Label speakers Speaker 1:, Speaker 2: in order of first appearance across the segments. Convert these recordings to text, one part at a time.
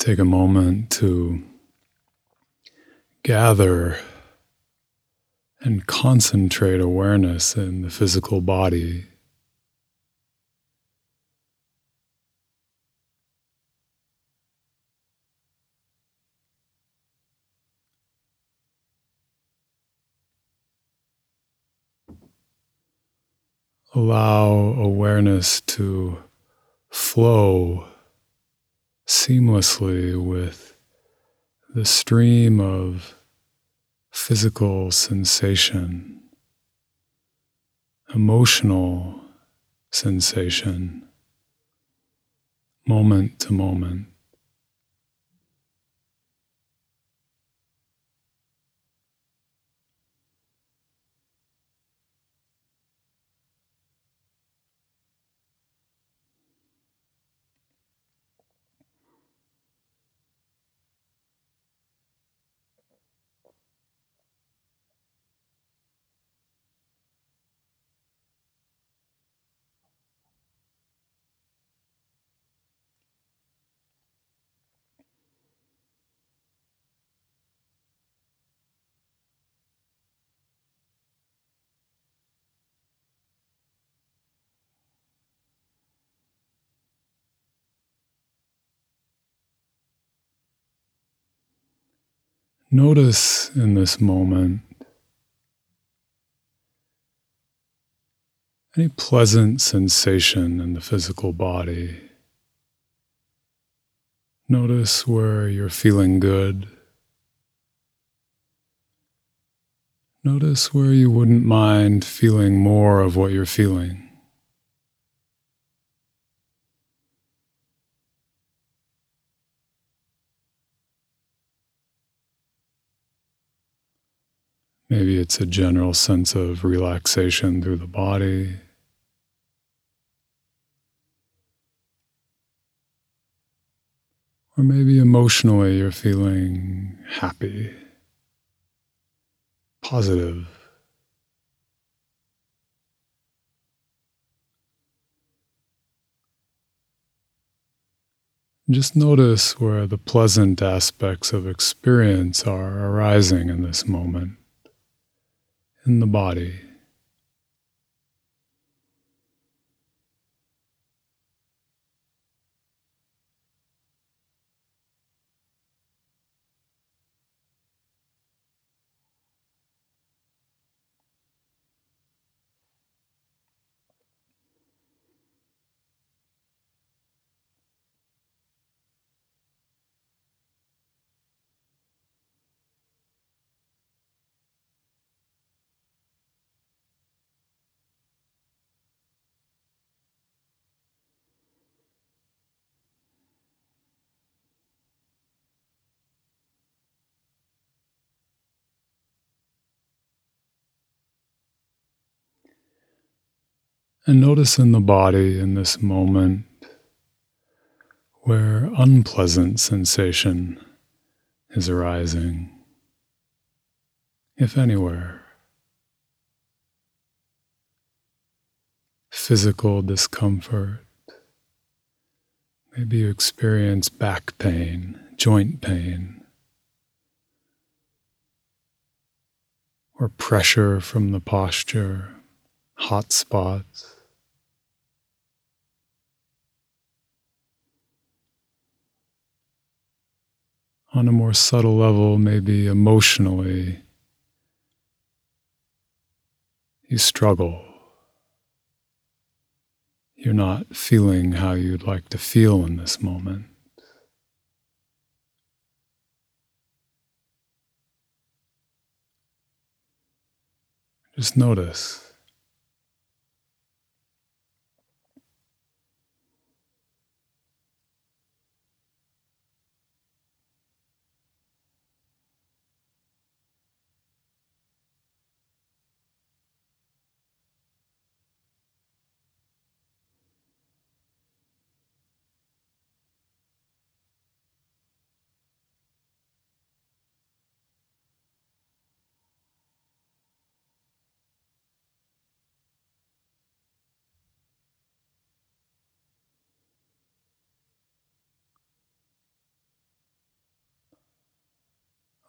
Speaker 1: take a moment to gather and concentrate awareness in the physical body. Allow awareness to flow seamlessly with the stream of physical sensation, emotional sensation, moment to moment. Notice in this moment any pleasant sensation in the physical body. Notice where you're feeling good. Notice where you wouldn't mind feeling more of what you're feeling. Maybe it's a general sense of relaxation through the body. Or maybe emotionally you're feeling happy, positive. Just notice where the pleasant aspects of experience are arising in this moment in the body. And notice in the body in this moment where unpleasant sensation is arising, if anywhere. Physical discomfort. Maybe you experience back pain, joint pain, or pressure from the posture, hot spots. On a more subtle level, maybe emotionally, you struggle. You're not feeling how you'd like to feel in this moment. Just notice.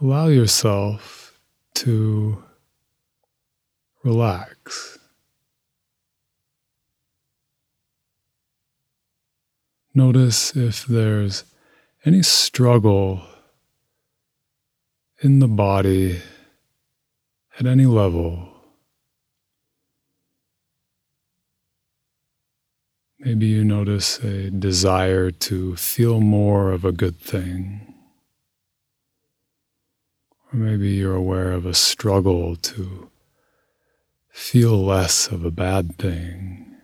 Speaker 1: Allow yourself to relax. Notice if there's any struggle in the body at any level. Maybe you notice a desire to feel more of a good thing. Maybe you're aware of a struggle to feel less of a bad thing.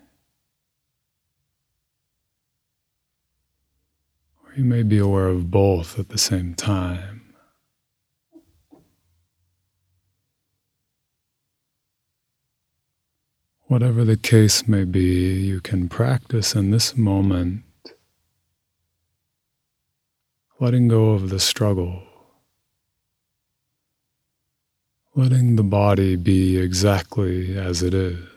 Speaker 1: Or you may be aware of both at the same time. Whatever the case may be, you can practice in this moment letting go of the struggle, letting the body be exactly as it is.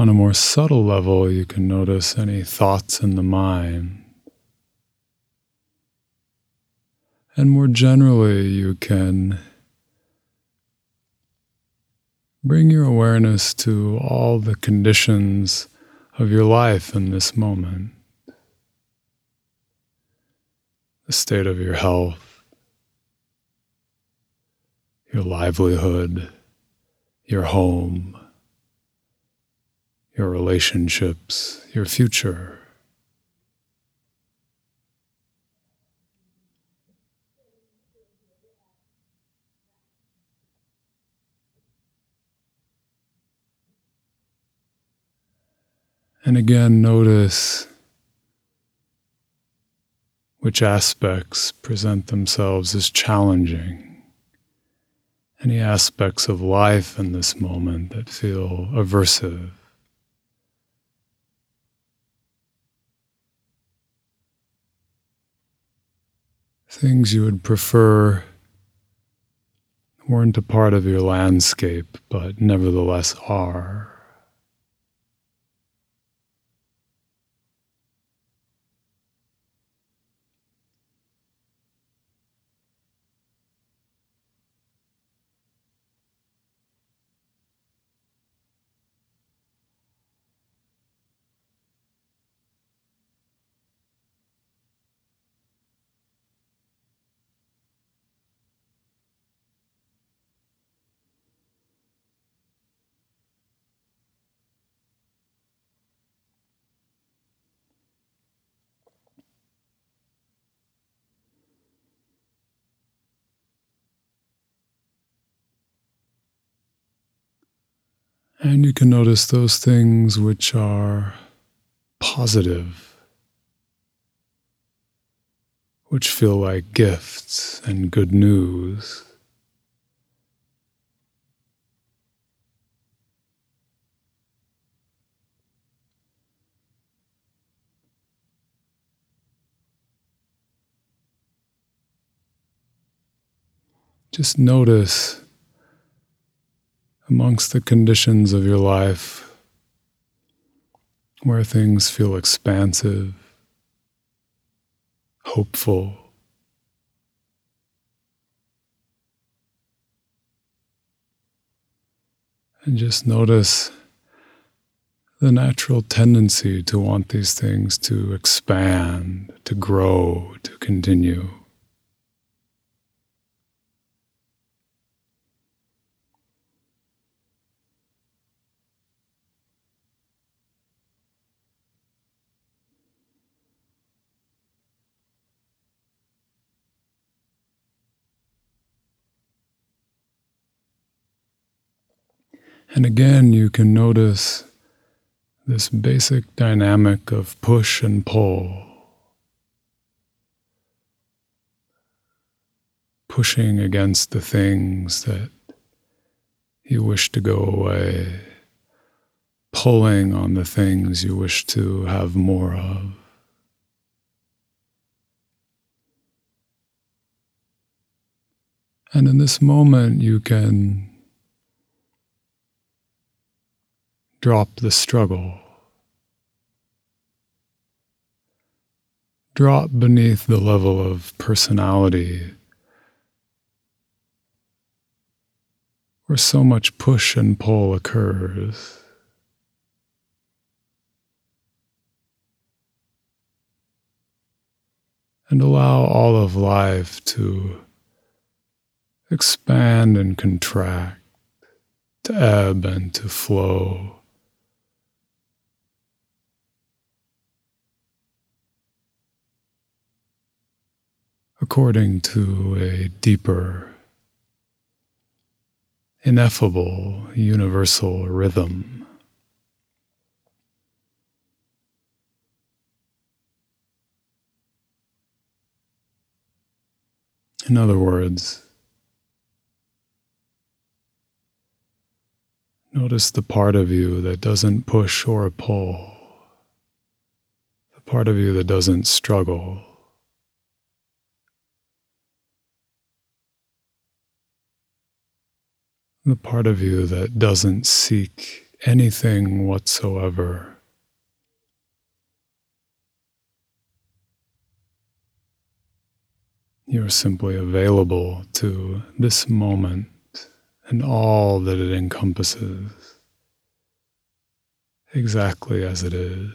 Speaker 1: On a more subtle level, you can notice any thoughts in the mind. And more generally, you can bring your awareness to all the conditions of your life in this moment the state of your health, your livelihood, your home your relationships, your future. And again, notice which aspects present themselves as challenging. Any aspects of life in this moment that feel aversive. Things you would prefer weren't a part of your landscape, but nevertheless are. And you can notice those things which are positive, which feel like gifts and good news. Just notice amongst the conditions of your life where things feel expansive, hopeful. And just notice the natural tendency to want these things to expand, to grow, to continue. And again, you can notice this basic dynamic of push and pull. Pushing against the things that you wish to go away, pulling on the things you wish to have more of. And in this moment, you can drop the struggle. Drop beneath the level of personality where so much push and pull occurs. And allow all of life to expand and contract, to ebb and to flow. According to a deeper, ineffable, universal rhythm. In other words, Notice the part of you that doesn't push or pull, the part of you that doesn't struggle. The part of you that doesn't seek anything whatsoever. You're simply available to this moment and all that it encompasses, exactly as it is.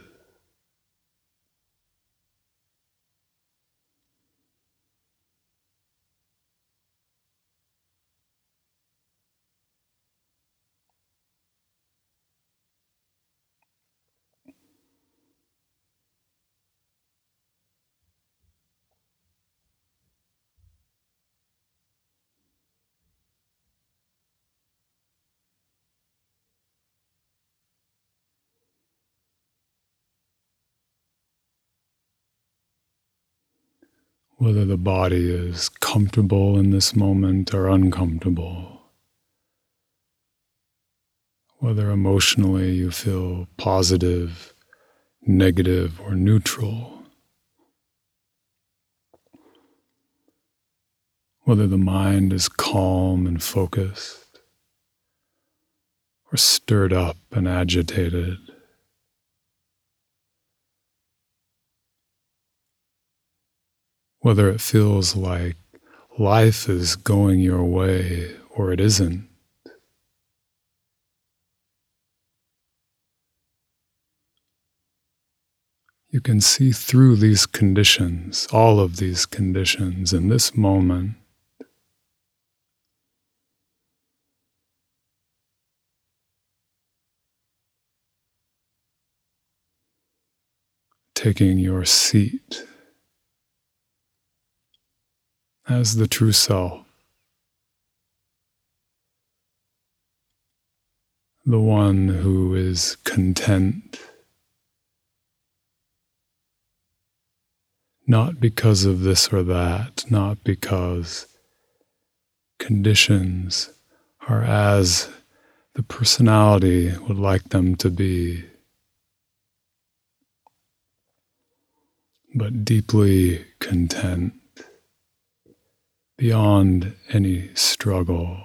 Speaker 1: Whether the body is comfortable in this moment or uncomfortable, whether emotionally you feel positive, negative, or neutral, whether the mind is calm and focused, or stirred up and agitated. Whether it feels like life is going your way or it isn't. You can see through these conditions, all of these conditions in this moment. Taking your seat as the true self. The one who is content, not because of this or that, not because conditions are as the personality would like them to be, but deeply content beyond any struggle.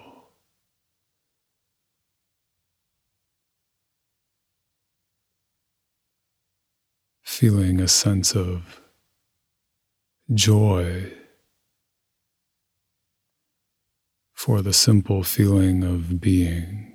Speaker 1: Feeling a sense of joy for the simple feeling of being.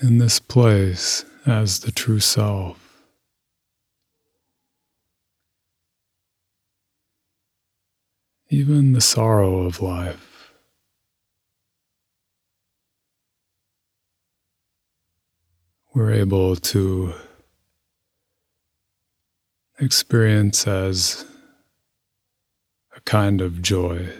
Speaker 1: in this place as the true self. Even the sorrow of life. We're able to experience as a kind of joy.